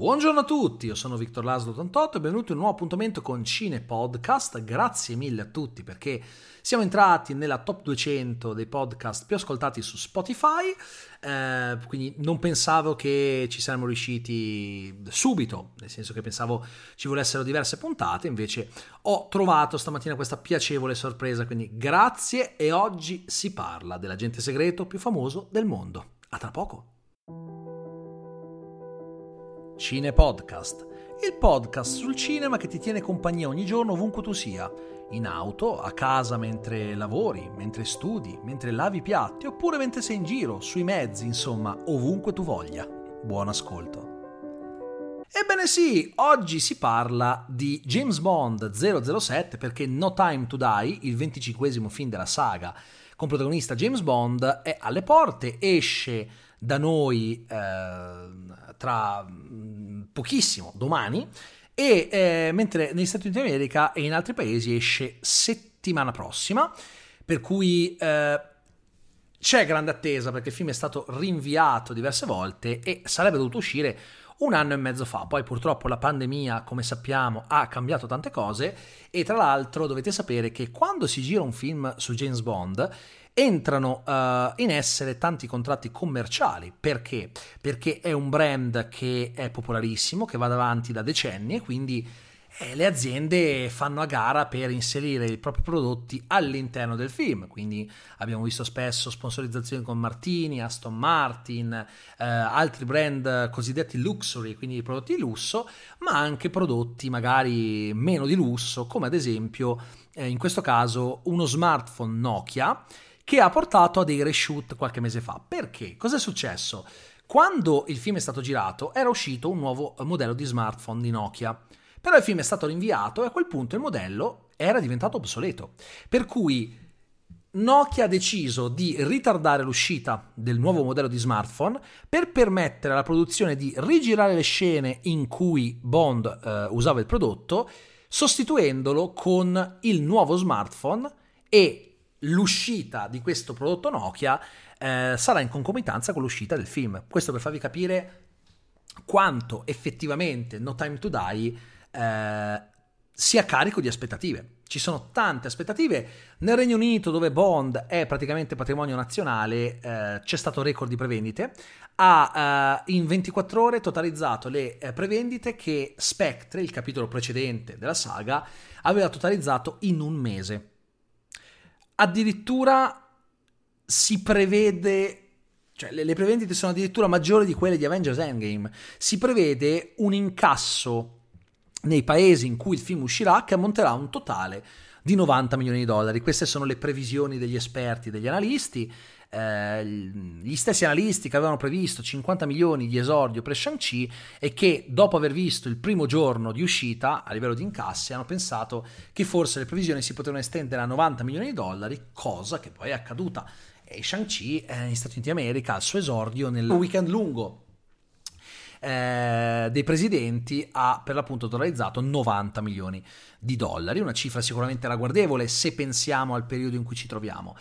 Buongiorno a tutti, io sono Victor Laslo 88 e benvenuti in un nuovo appuntamento con Cine Podcast. Grazie mille a tutti perché siamo entrati nella top 200 dei podcast più ascoltati su Spotify, eh, quindi non pensavo che ci saremmo riusciti subito, nel senso che pensavo ci volessero diverse puntate, invece ho trovato stamattina questa piacevole sorpresa, quindi grazie e oggi si parla dell'agente segreto più famoso del mondo. A tra poco. Cine Podcast, il podcast sul cinema che ti tiene compagnia ogni giorno ovunque tu sia, in auto, a casa mentre lavori, mentre studi, mentre lavi i piatti oppure mentre sei in giro, sui mezzi, insomma, ovunque tu voglia. Buon ascolto. Ebbene sì, oggi si parla di James Bond 007 perché No Time to Die, il 25 film della saga con protagonista James Bond, è alle porte, esce da noi eh, tra pochissimo, domani, e eh, mentre negli Stati Uniti d'America e in altri paesi esce settimana prossima, per cui eh, c'è grande attesa perché il film è stato rinviato diverse volte e sarebbe dovuto uscire un anno e mezzo fa. Poi purtroppo la pandemia, come sappiamo, ha cambiato tante cose e tra l'altro dovete sapere che quando si gira un film su James Bond entrano uh, in essere tanti contratti commerciali. Perché? Perché è un brand che è popolarissimo, che va avanti da decenni e quindi eh, le aziende fanno a gara per inserire i propri prodotti all'interno del film. Quindi abbiamo visto spesso sponsorizzazioni con Martini, Aston Martin, eh, altri brand cosiddetti luxury, quindi prodotti di lusso, ma anche prodotti magari meno di lusso, come ad esempio eh, in questo caso uno smartphone Nokia che ha portato a dei reshoot qualche mese fa. Perché? Cos'è successo? Quando il film è stato girato era uscito un nuovo modello di smartphone di Nokia, però il film è stato rinviato e a quel punto il modello era diventato obsoleto. Per cui Nokia ha deciso di ritardare l'uscita del nuovo modello di smartphone per permettere alla produzione di rigirare le scene in cui Bond eh, usava il prodotto, sostituendolo con il nuovo smartphone e l'uscita di questo prodotto Nokia eh, sarà in concomitanza con l'uscita del film. Questo per farvi capire quanto effettivamente No Time to Die eh, sia carico di aspettative. Ci sono tante aspettative. Nel Regno Unito, dove Bond è praticamente patrimonio nazionale, eh, c'è stato record di prevendite. Ha eh, in 24 ore totalizzato le eh, prevendite che Spectre, il capitolo precedente della saga, aveva totalizzato in un mese addirittura si prevede cioè le, prevendite sono addirittura maggiori di quelle di Avengers Endgame. Si prevede un incasso nei paesi in cui il film uscirà che ammonterà a un totale di 90 milioni di dollari. Queste sono le previsioni degli esperti, degli analisti. Eh, gli stessi analisti che avevano previsto 50 milioni di esordio per Shang-Chi e che dopo aver visto il primo giorno di uscita a livello di incassi hanno pensato che forse le previsioni si potevano estendere a 90 milioni di dollari, cosa che poi è accaduta. E Shang-Chi eh, negli Stati Uniti d'America al suo esordio nel weekend lungo eh, dei presidenti ha per l'appunto totalizzato 90 milioni di dollari, una cifra sicuramente ragguardevole se pensiamo al periodo in cui ci troviamo.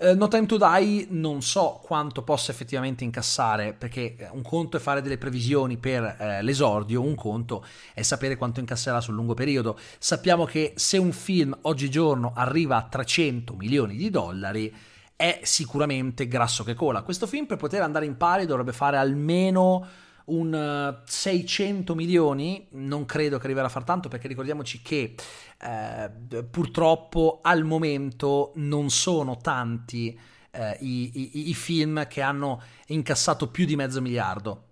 Uh, no Time to Die non so quanto possa effettivamente incassare, perché eh, un conto è fare delle previsioni per eh, l'esordio, un conto è sapere quanto incasserà sul lungo periodo. Sappiamo che se un film oggigiorno arriva a 300 milioni di dollari, è sicuramente grasso che cola. Questo film per poter andare in pari dovrebbe fare almeno un 600 milioni, non credo che arriverà a far tanto perché ricordiamoci che eh, purtroppo al momento non sono tanti eh, i, i, i, film che hanno incassato più di mezzo miliardo.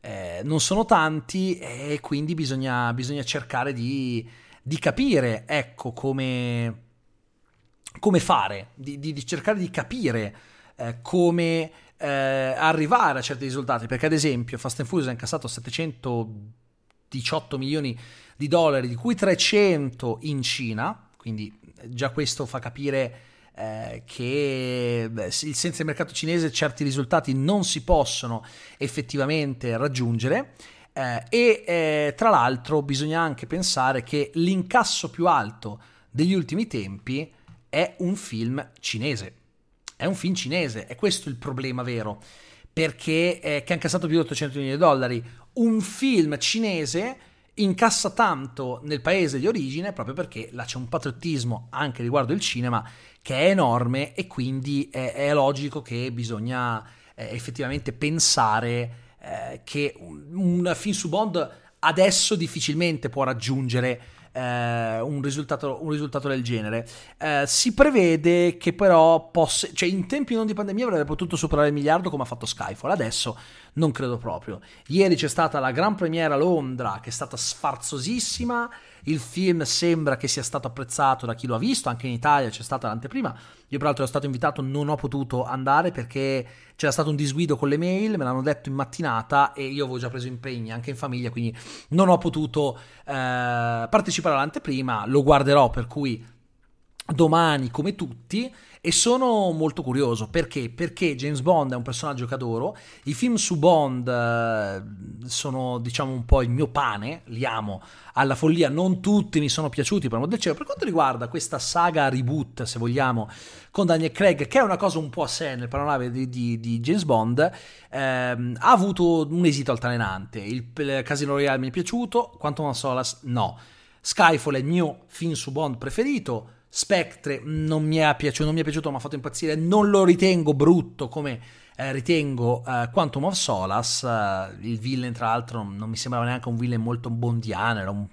Eh, non sono tanti e quindi bisogna, bisogna cercare di, di, capire, ecco, come, come fare, di, di, cercare di capire eh, come eh, arrivare a certi risultati, perché ad esempio Fast and Furious ha incassato 718 milioni di dollari, di cui 300 in Cina, quindi già questo fa capire eh, che beh, senza il mercato cinese certi risultati non si possono effettivamente raggiungere. Eh, e eh, tra l'altro bisogna anche pensare che l'incasso più alto degli ultimi tempi è un film cinese è un film cinese, è questo il problema vero, perché eh, che ha incassato più di 800 milioni di dollari. un film cinese incassa tanto nel paese di origine proprio perché là c'è un patriottismo anche riguardo il cinema che è enorme e quindi è, è logico che bisogna eh, effettivamente pensare eh, che un, un film su Bond adesso difficilmente può raggiungere eh, un, risultato, un, risultato, del genere. Eh, si prevede che però possa, cioè in tempi non di pandemia avrebbe potuto superare il miliardo come ha fatto Skyfall, adesso non credo proprio. Ieri c'è stata la gran premiera a Londra che è stata sfarzosissima, il film sembra che sia stato apprezzato da chi lo ha visto, anche in Italia c'è stata l'anteprima, io peraltro ero stato invitato, non ho potuto andare perché c'era stato un disguido con le mail, me l'hanno detto in mattinata e io avevo già preso impegni anche in famiglia, quindi non ho potuto eh, partecipare all'anteprima, lo guarderò per cui domani come tutti e sono molto curioso perché? Perché James Bond è un personaggio che adoro, i film su Bond eh, sono diciamo un po' il mio pane, li amo alla follia, non tutti mi sono piaciuti per del cielo. Per quanto riguarda questa saga reboot, se vogliamo, con Daniel Craig, che è una cosa un po' a sé nel panorama di, di, di James Bond, ehm, ha avuto un esito altalenante. Il, il Casino Royale mi è piaciuto, Quantum of Solace no. Skyfall è il mio film su Bond preferito. Spectre non mi è piaciuto, non mi è piaciuto, mi ha fatto impazzire, non lo ritengo brutto come eh, ritengo eh, Quantum of Solace, eh, il villain tra l'altro non mi sembrava neanche un villain molto bondiano, era un,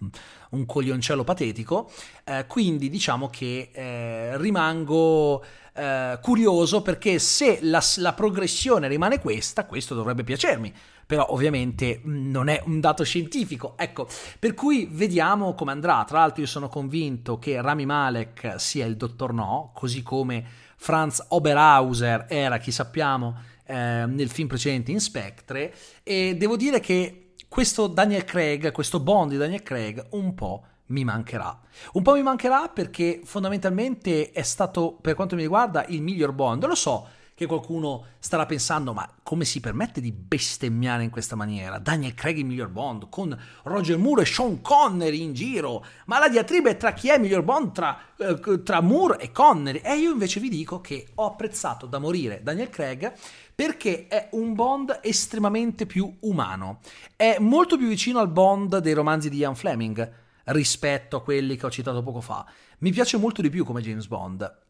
un coglioncello patetico, eh, quindi diciamo che eh, rimango eh, curioso perché se la, la progressione rimane questa, questo dovrebbe piacermi però ovviamente mm, non è un dato scientifico. Ecco, per cui vediamo come andrà. Tra l'altro io sono convinto che Rami Malek sia il dottor No, così come Franz Oberhauser era, chi sappiamo, eh, nel film precedente in Spectre e devo dire che questo Daniel Craig, questo Bond di Daniel Craig un po' mi mancherà. Un po' mi mancherà perché fondamentalmente è stato, per quanto mi riguarda, il miglior Bond. Lo so, che qualcuno starà pensando ma come si permette di bestemmiare in questa maniera? Daniel Craig il miglior Bond con Roger Moore e Sean Connery in giro, ma la diatriba è tra chi è il miglior Bond tra, eh, tra Moore e Connery e io invece vi dico che ho apprezzato da morire Daniel Craig perché è un Bond estremamente più umano, è molto più vicino al Bond dei romanzi di Ian Fleming rispetto a quelli che ho citato poco fa. Mi piace molto di più come James Bond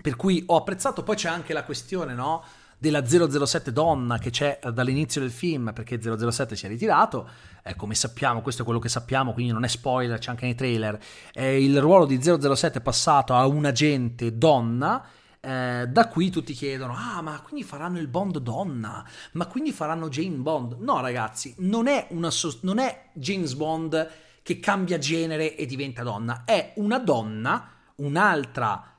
per cui ho apprezzato, poi c'è anche la questione, no? della 007 donna che c'è dall'inizio del film perché 007 si è ritirato eh, come sappiamo questo è quello che sappiamo quindi non è spoiler c'è anche nei trailer eh, il ruolo di 007 è passato a un agente donna eh, da qui tutti chiedono ah ma quindi faranno il Bond donna ma quindi faranno Jane Bond no ragazzi non è, una so- non è James Bond che cambia genere e diventa donna è una donna un'altra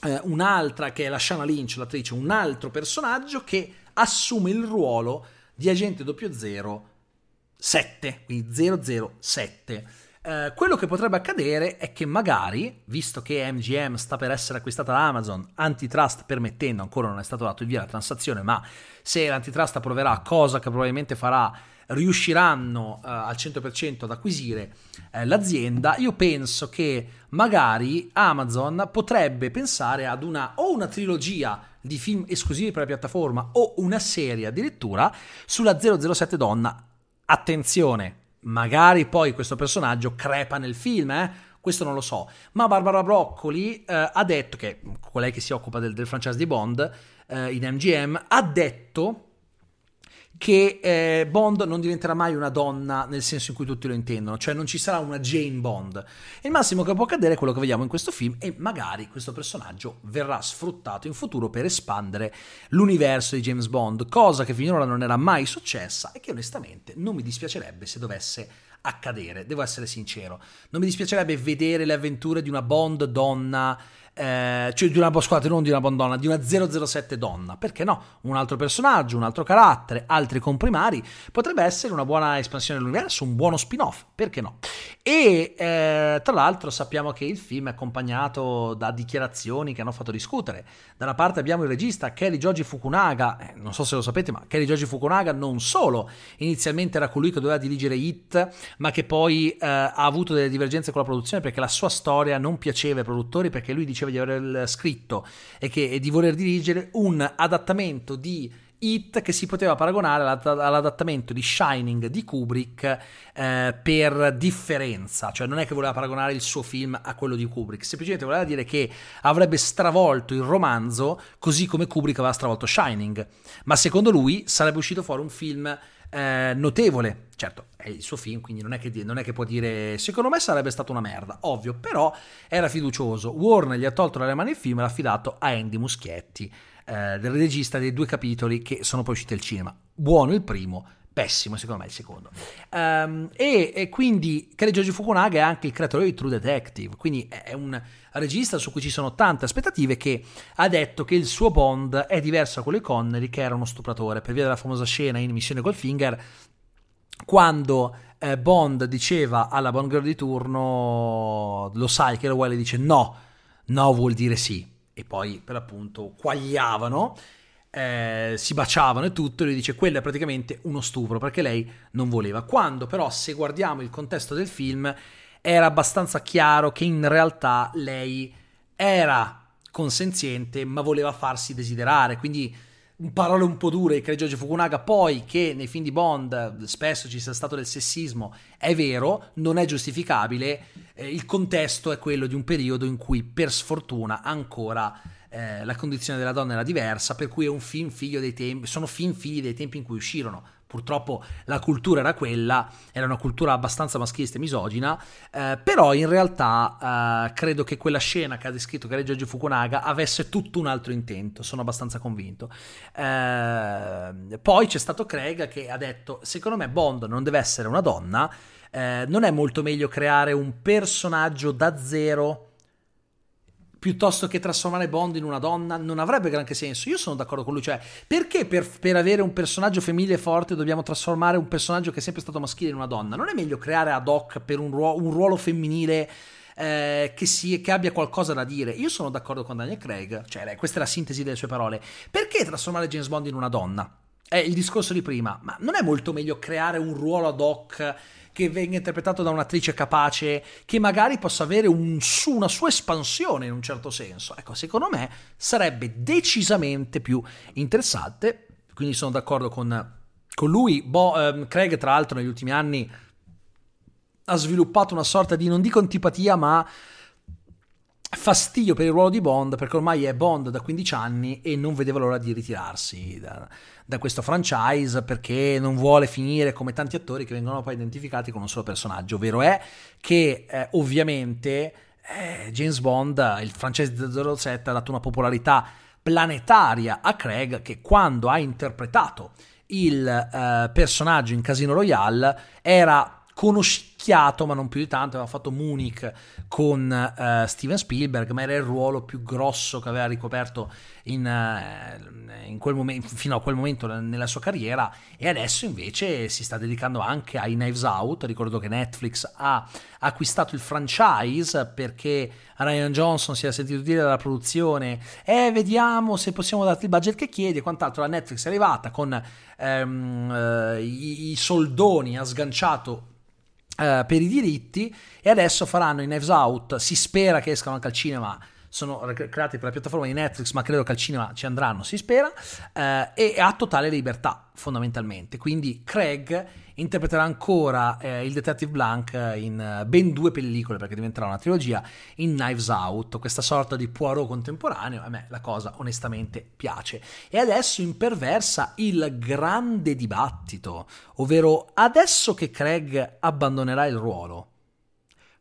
eh, un'altra che è la Shana Lynch, l'attrice, un altro personaggio che assume il ruolo di agente 007, quindi 007. Eh, quello che potrebbe accadere è che magari, visto che MGM sta per essere acquistata da Amazon, antitrust permettendo, ancora non è stato dato il via alla transazione, ma se l'antitrust approverà, cosa che probabilmente farà riusciranno uh, al 100% ad acquisire uh, l'azienda, io penso che magari Amazon potrebbe pensare ad una o una trilogia di film esclusivi per la piattaforma o una serie addirittura sulla 007 donna. Attenzione, magari poi questo personaggio crepa nel film, eh? questo non lo so, ma Barbara Broccoli eh, ha detto, che colei che si occupa del, del franchise di Bond eh, in MGM, ha detto che eh, Bond non diventerà mai una donna nel senso in cui tutti lo intendono, cioè non ci sarà una Jane Bond. Il massimo che può accadere è quello che vediamo in questo film e magari questo personaggio verrà sfruttato in futuro per espandere l'universo di James Bond, cosa che finora non era mai successa e che onestamente non mi dispiacerebbe se dovesse accadere, devo essere sincero. Non mi dispiacerebbe vedere le avventure di una Bond donna eh, cioè di una, scusate, non di una donna, di una 007 donna, perché no? Un altro personaggio, un altro carattere, altri comprimari, potrebbe essere una buona espansione dell'universo, un buono spin-off, perché no? E eh, tra l'altro sappiamo che il film è accompagnato da dichiarazioni che hanno fatto discutere. Da una parte abbiamo il regista Kerry Joji Fukunaga, eh, non so se lo sapete, ma Kerry Joji Fukunaga non solo inizialmente era colui che doveva dirigere Hit, ma che poi eh, ha avuto delle divergenze con la produzione perché la sua storia non piaceva ai produttori perché lui diceva di aver scritto e, che, e di voler dirigere un adattamento di hit che si poteva paragonare all'adattamento di Shining di Kubrick eh, per differenza, cioè non è che voleva paragonare il suo film a quello di Kubrick, semplicemente voleva dire che avrebbe stravolto il romanzo così come Kubrick aveva stravolto Shining, ma secondo lui sarebbe uscito fuori un film eh, notevole. Certo, è il suo film, quindi non è, che, non è, che, può dire secondo me sarebbe stata una merda, ovvio, però era fiducioso. Warner gli ha tolto dalle mani il film e l'ha affidato a Andy Muschietti, eh, del regista dei due capitoli che sono poi usciti al cinema. Buono il primo, pessimo secondo me il secondo. Um, e, e, quindi Kerry Giorgio Fukunaga è anche il creatore di True Detective, quindi è un regista su cui ci sono tante aspettative che ha detto che il suo Bond è diverso da quello di Connery che era uno stupratore per via della famosa scena in Missione Goldfinger quando eh, Bond diceva alla Bond Girl di turno lo sai che lo vuole dice no, no vuol dire sì e poi per appunto quagliavano, eh, si baciavano e tutto, e lui dice quello è praticamente uno stupro perché lei non voleva. Quando però se guardiamo il contesto del film era abbastanza chiaro che in realtà lei era consenziente ma voleva farsi desiderare, quindi parole un po' dure che Giorgio Fukunaga poi che nei film di Bond spesso ci sia stato del sessismo è vero, non è giustificabile eh, il contesto è quello di un periodo in cui per sfortuna ancora eh, la condizione della donna era diversa per cui è un film figlio dei tempi sono film figli dei tempi in cui uscirono purtroppo la cultura era quella, era una cultura abbastanza maschilista e misogina, eh, però in realtà eh, credo che quella scena che ha descritto Gary Giorgio Fukunaga avesse tutto un altro intento, sono abbastanza convinto. Eh, poi c'è stato Craig che ha detto, secondo me Bond non deve essere una donna, eh, non è molto meglio creare un personaggio da zero piuttosto che trasformare Bond in una donna non avrebbe granché senso. Io sono d'accordo con lui, cioè perché per, per, avere un personaggio femminile forte dobbiamo trasformare un personaggio che è sempre stato maschile in una donna? Non è meglio creare ad hoc per un, ruolo, un ruolo femminile eh, che, si, che, abbia qualcosa da dire? Io sono d'accordo con Daniel Craig, cioè questa è la sintesi delle sue parole. Perché trasformare James Bond in una donna? È il discorso di prima, ma non è molto meglio creare un ruolo ad hoc che venga interpretato da un'attrice capace che magari possa avere un una sua espansione in un certo senso. Ecco, secondo me sarebbe decisamente più interessante, quindi sono d'accordo con, con lui. Bo, ehm, Craig, tra l'altro, negli ultimi anni ha sviluppato una sorta di, non dico antipatia, ma fastidio per il ruolo di Bond perché ormai è Bond da 15 anni e non vedeva l'ora di ritirarsi da, da, questo franchise perché non vuole finire come tanti attori che vengono poi identificati con un solo personaggio. Vero è che eh, ovviamente eh, James Bond, il franchise di 007, ha dato una popolarità planetaria a Craig che quando ha interpretato il eh, personaggio in Casino Royale era conosciuto, ma non più di tanto, aveva fatto Munich con uh, Steven Spielberg, ma era il ruolo più grosso che aveva ricoperto in, uh, in quel momento, fino a quel momento nella sua carriera. E adesso invece si sta dedicando anche ai Knives Out, ricordo che Netflix ha acquistato il franchise perché Ryan Johnson si era sentito dire dalla produzione eh, vediamo se possiamo darti il budget che chiedi e quant'altro, la Netflix è arrivata con um, uh, i, i soldoni, ha sganciato per i diritti e adesso faranno i Knives Out, si spera che escano anche al cinema, sono creati per la piattaforma di Netflix ma credo che al cinema ci andranno, si spera, uh, e ha totale libertà fondamentalmente, quindi Craig interpreterà ancora eh, il Detective Blanc in eh, ben due pellicole perché diventerà una trilogia in Knives Out, questa sorta di Poirot contemporaneo, a me la cosa onestamente piace. E adesso imperversa il grande dibattito, ovvero adesso che Craig abbandonerà il ruolo,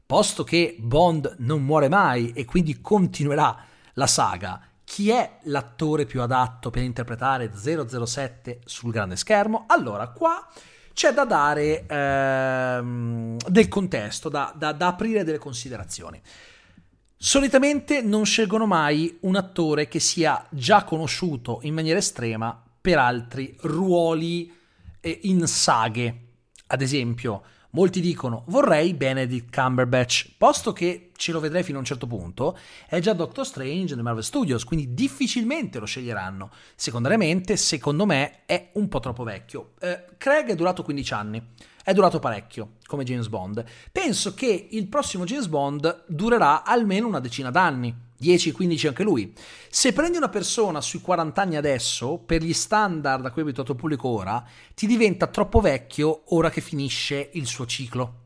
posto che Bond non muore mai e quindi continuerà la saga, chi è l'attore più adatto per interpretare 007 sul grande schermo? Allora, qua c'è da dare ehm, del contesto, da, da, da aprire delle considerazioni. Solitamente non scelgono mai un attore che sia già conosciuto in maniera estrema per altri ruoli eh, in saghe. Ad esempio, Molti dicono vorrei Benedict Cumberbatch, posto che ce lo vedrei fino a un certo punto, è già Doctor Strange nel Marvel Studios, quindi difficilmente lo sceglieranno. Secondariamente, secondo me, è un po' troppo vecchio. Eh, Craig è durato 15 anni, è durato parecchio come James Bond. Penso che il prossimo James Bond durerà almeno una decina d'anni 10-15 anche lui. Se prendi una persona sui 40 anni adesso, per gli standard a cui è abituato il pubblico ora, ti diventa troppo vecchio ora che finisce il suo ciclo.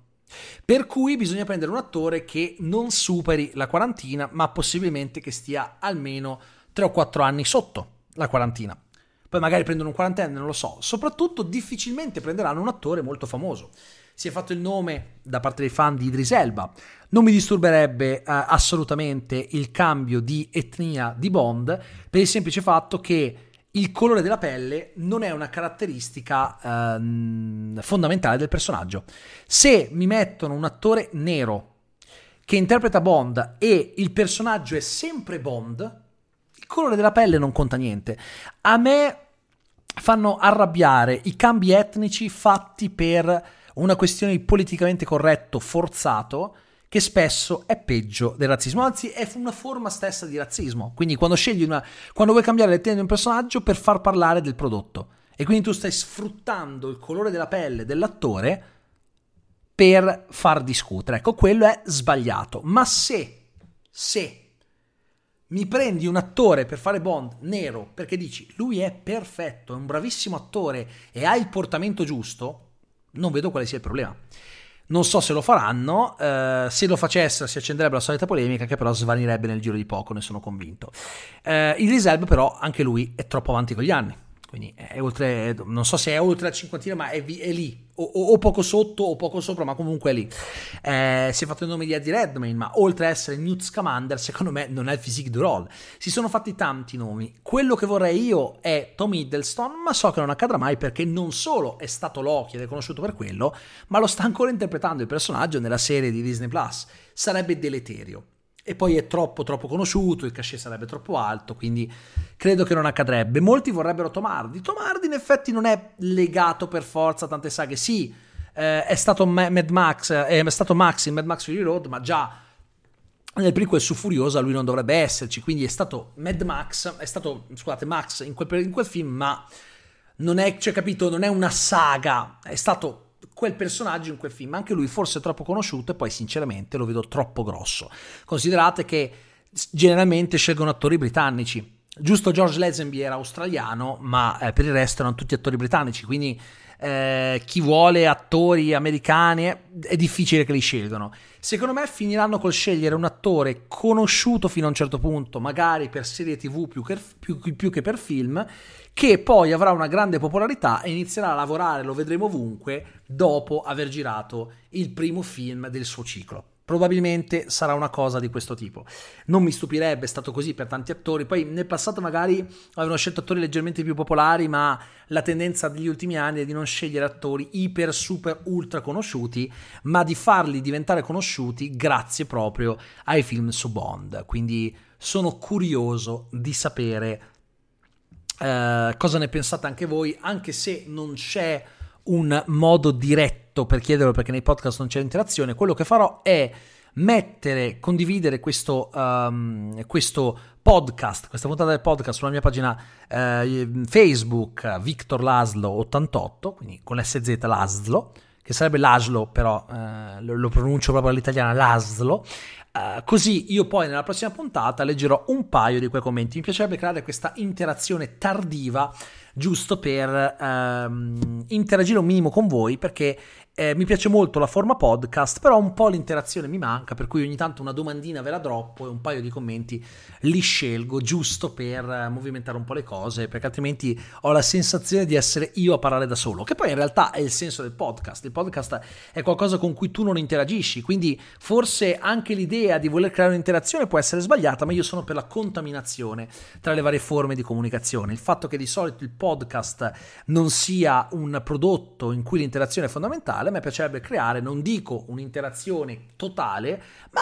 Per cui bisogna prendere un attore che non superi la quarantina, ma possibilmente che stia almeno 3 o 4 anni sotto la quarantina. Poi magari prendono un quarantenne, non lo so. Soprattutto difficilmente prenderanno un attore molto famoso. Si è fatto il nome da parte dei fan di Idris Elba. Non mi disturberebbe eh, assolutamente il cambio di etnia di Bond per il semplice fatto che il colore della pelle non è una caratteristica ehm, fondamentale del personaggio. Se mi mettono un attore nero che interpreta Bond e il personaggio è sempre Bond, il colore della pelle non conta niente. A me fanno arrabbiare i cambi etnici fatti per una questione di politicamente corretto forzato che spesso è peggio del razzismo, anzi è una forma stessa di razzismo. Quindi quando scegli una quando vuoi cambiare l'etnia di un personaggio per far parlare del prodotto e quindi tu stai sfruttando il colore della pelle dell'attore per far discutere. Ecco, quello è sbagliato. Ma se se mi prendi un attore per fare Bond nero perché dici lui è perfetto, è un bravissimo attore e ha il portamento giusto, non vedo quale sia il problema. Non so se lo faranno, eh, se lo facessero si accenderebbe la solita polemica che però svanirebbe nel giro di poco, ne sono convinto. Eh, Idris Elba però anche lui è troppo avanti con gli anni, quindi è oltre, non so se è oltre la cinquantina ma è, è lì, o, o, poco sotto o poco sopra, ma comunque è lì. Eh, si è fatto il nome di Eddie Redmayne, ma oltre a essere Newt Scamander, secondo me non è il physique du role. Si sono fatti tanti nomi. Quello che vorrei io è Tom Hiddleston, ma so che non accadrà mai perché non solo è stato Loki ed è conosciuto per quello, ma lo sta ancora interpretando il personaggio nella serie di Disney Plus. Sarebbe deleterio e poi è troppo troppo conosciuto, il cachet sarebbe troppo alto, quindi credo che non accadrebbe. Molti vorrebbero Tom Hardy. Tom Hardy in effetti non è legato per forza a tante saghe. Sì, eh, è stato Mad Max, eh, è stato Max in Mad Max Fury Road, ma già nel prequel su Furiosa lui non dovrebbe esserci, quindi è stato Mad Max, è stato, scusate, Max in quel, in quel film, ma non è, cioè capito, non è una saga, è stato quel personaggio in quel film, anche lui forse troppo conosciuto e poi sinceramente lo vedo troppo grosso. Considerate che generalmente scelgono attori britannici. Giusto George Lazenby era australiano, ma eh, per il resto erano tutti attori britannici, quindi eh, chi vuole attori americani è difficile che li scelgano. Secondo me finiranno col scegliere un attore conosciuto fino a un certo punto, magari per serie tv più che, più, più che per film, che poi avrà una grande popolarità e inizierà a lavorare, lo vedremo ovunque, dopo aver girato il primo film del suo ciclo. Probabilmente sarà una cosa di questo tipo. Non mi stupirebbe, è stato così per tanti attori. Poi nel passato magari avevano scelto attori leggermente più popolari, ma la tendenza degli ultimi anni è di non scegliere attori iper, super, ultra conosciuti, ma di farli diventare conosciuti grazie proprio ai film su Bond. Quindi sono curioso di sapere eh, cosa ne pensate anche voi, anche se non c'è un modo diretto per chiederlo perché nei podcast non c'è interazione, quello che farò è mettere, condividere questo, um, questo podcast, questa puntata del podcast sulla mia pagina uh, Facebook Victor Laslo 88, quindi con l'SZ Laslo, che sarebbe Laslo, però uh, lo, lo, pronuncio proprio all'italiana Laslo, Uh, così io poi nella prossima puntata leggerò un paio di quei commenti. Mi piacerebbe creare questa interazione tardiva giusto per uh, interagire un minimo con voi perché eh, mi piace molto la forma podcast, però un po' l'interazione mi manca, per cui ogni tanto una domandina ve la droppo e un paio di commenti li scelgo giusto per eh, movimentare un po' le cose, perché altrimenti ho la sensazione di essere io a parlare da solo, che poi in realtà è il senso del podcast. Il podcast è qualcosa con cui tu non interagisci, quindi forse anche l'idea di voler creare un'interazione può essere sbagliata, ma io sono per la contaminazione tra le varie forme di comunicazione. Il fatto che di solito il podcast non sia un prodotto in cui l'interazione è fondamentale me piacerebbe creare, non dico un'interazione totale, ma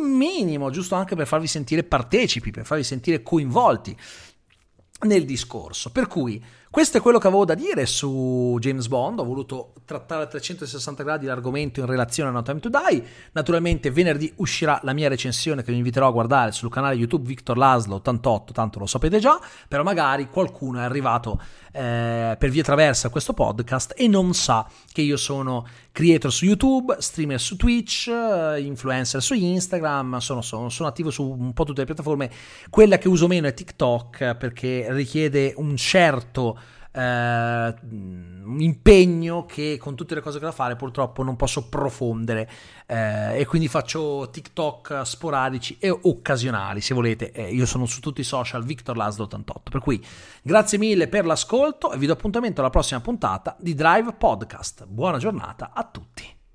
un minimo, giusto anche per farvi sentire partecipi, per farvi sentire coinvolti nel discorso. Per cui Questo è quello che avevo da dire su James Bond. Ho voluto trattare a 360 gradi l'argomento in relazione a No Time to Die. Naturalmente venerdì uscirà la mia recensione che vi inviterò a guardare sul canale YouTube Victor Laslo 88, tanto lo sapete già, però magari qualcuno è arrivato eh, per via traversa questo podcast e non sa che io sono creator su YouTube, streamer su Twitch, eh, influencer su Instagram, sono, sono, sono, attivo su un po' tutte le piattaforme. Quella che uso meno è TikTok perché richiede un certo eh, impegno che con tutte le cose che da fare purtroppo non posso profondere eh, e quindi faccio TikTok sporadici e occasionali se volete. Eh, io sono su tutti i social Victor Laslo 88 per cui grazie mille per l'ascolto e vi do appuntamento alla prossima puntata di Drive Podcast. Buona giornata a tutti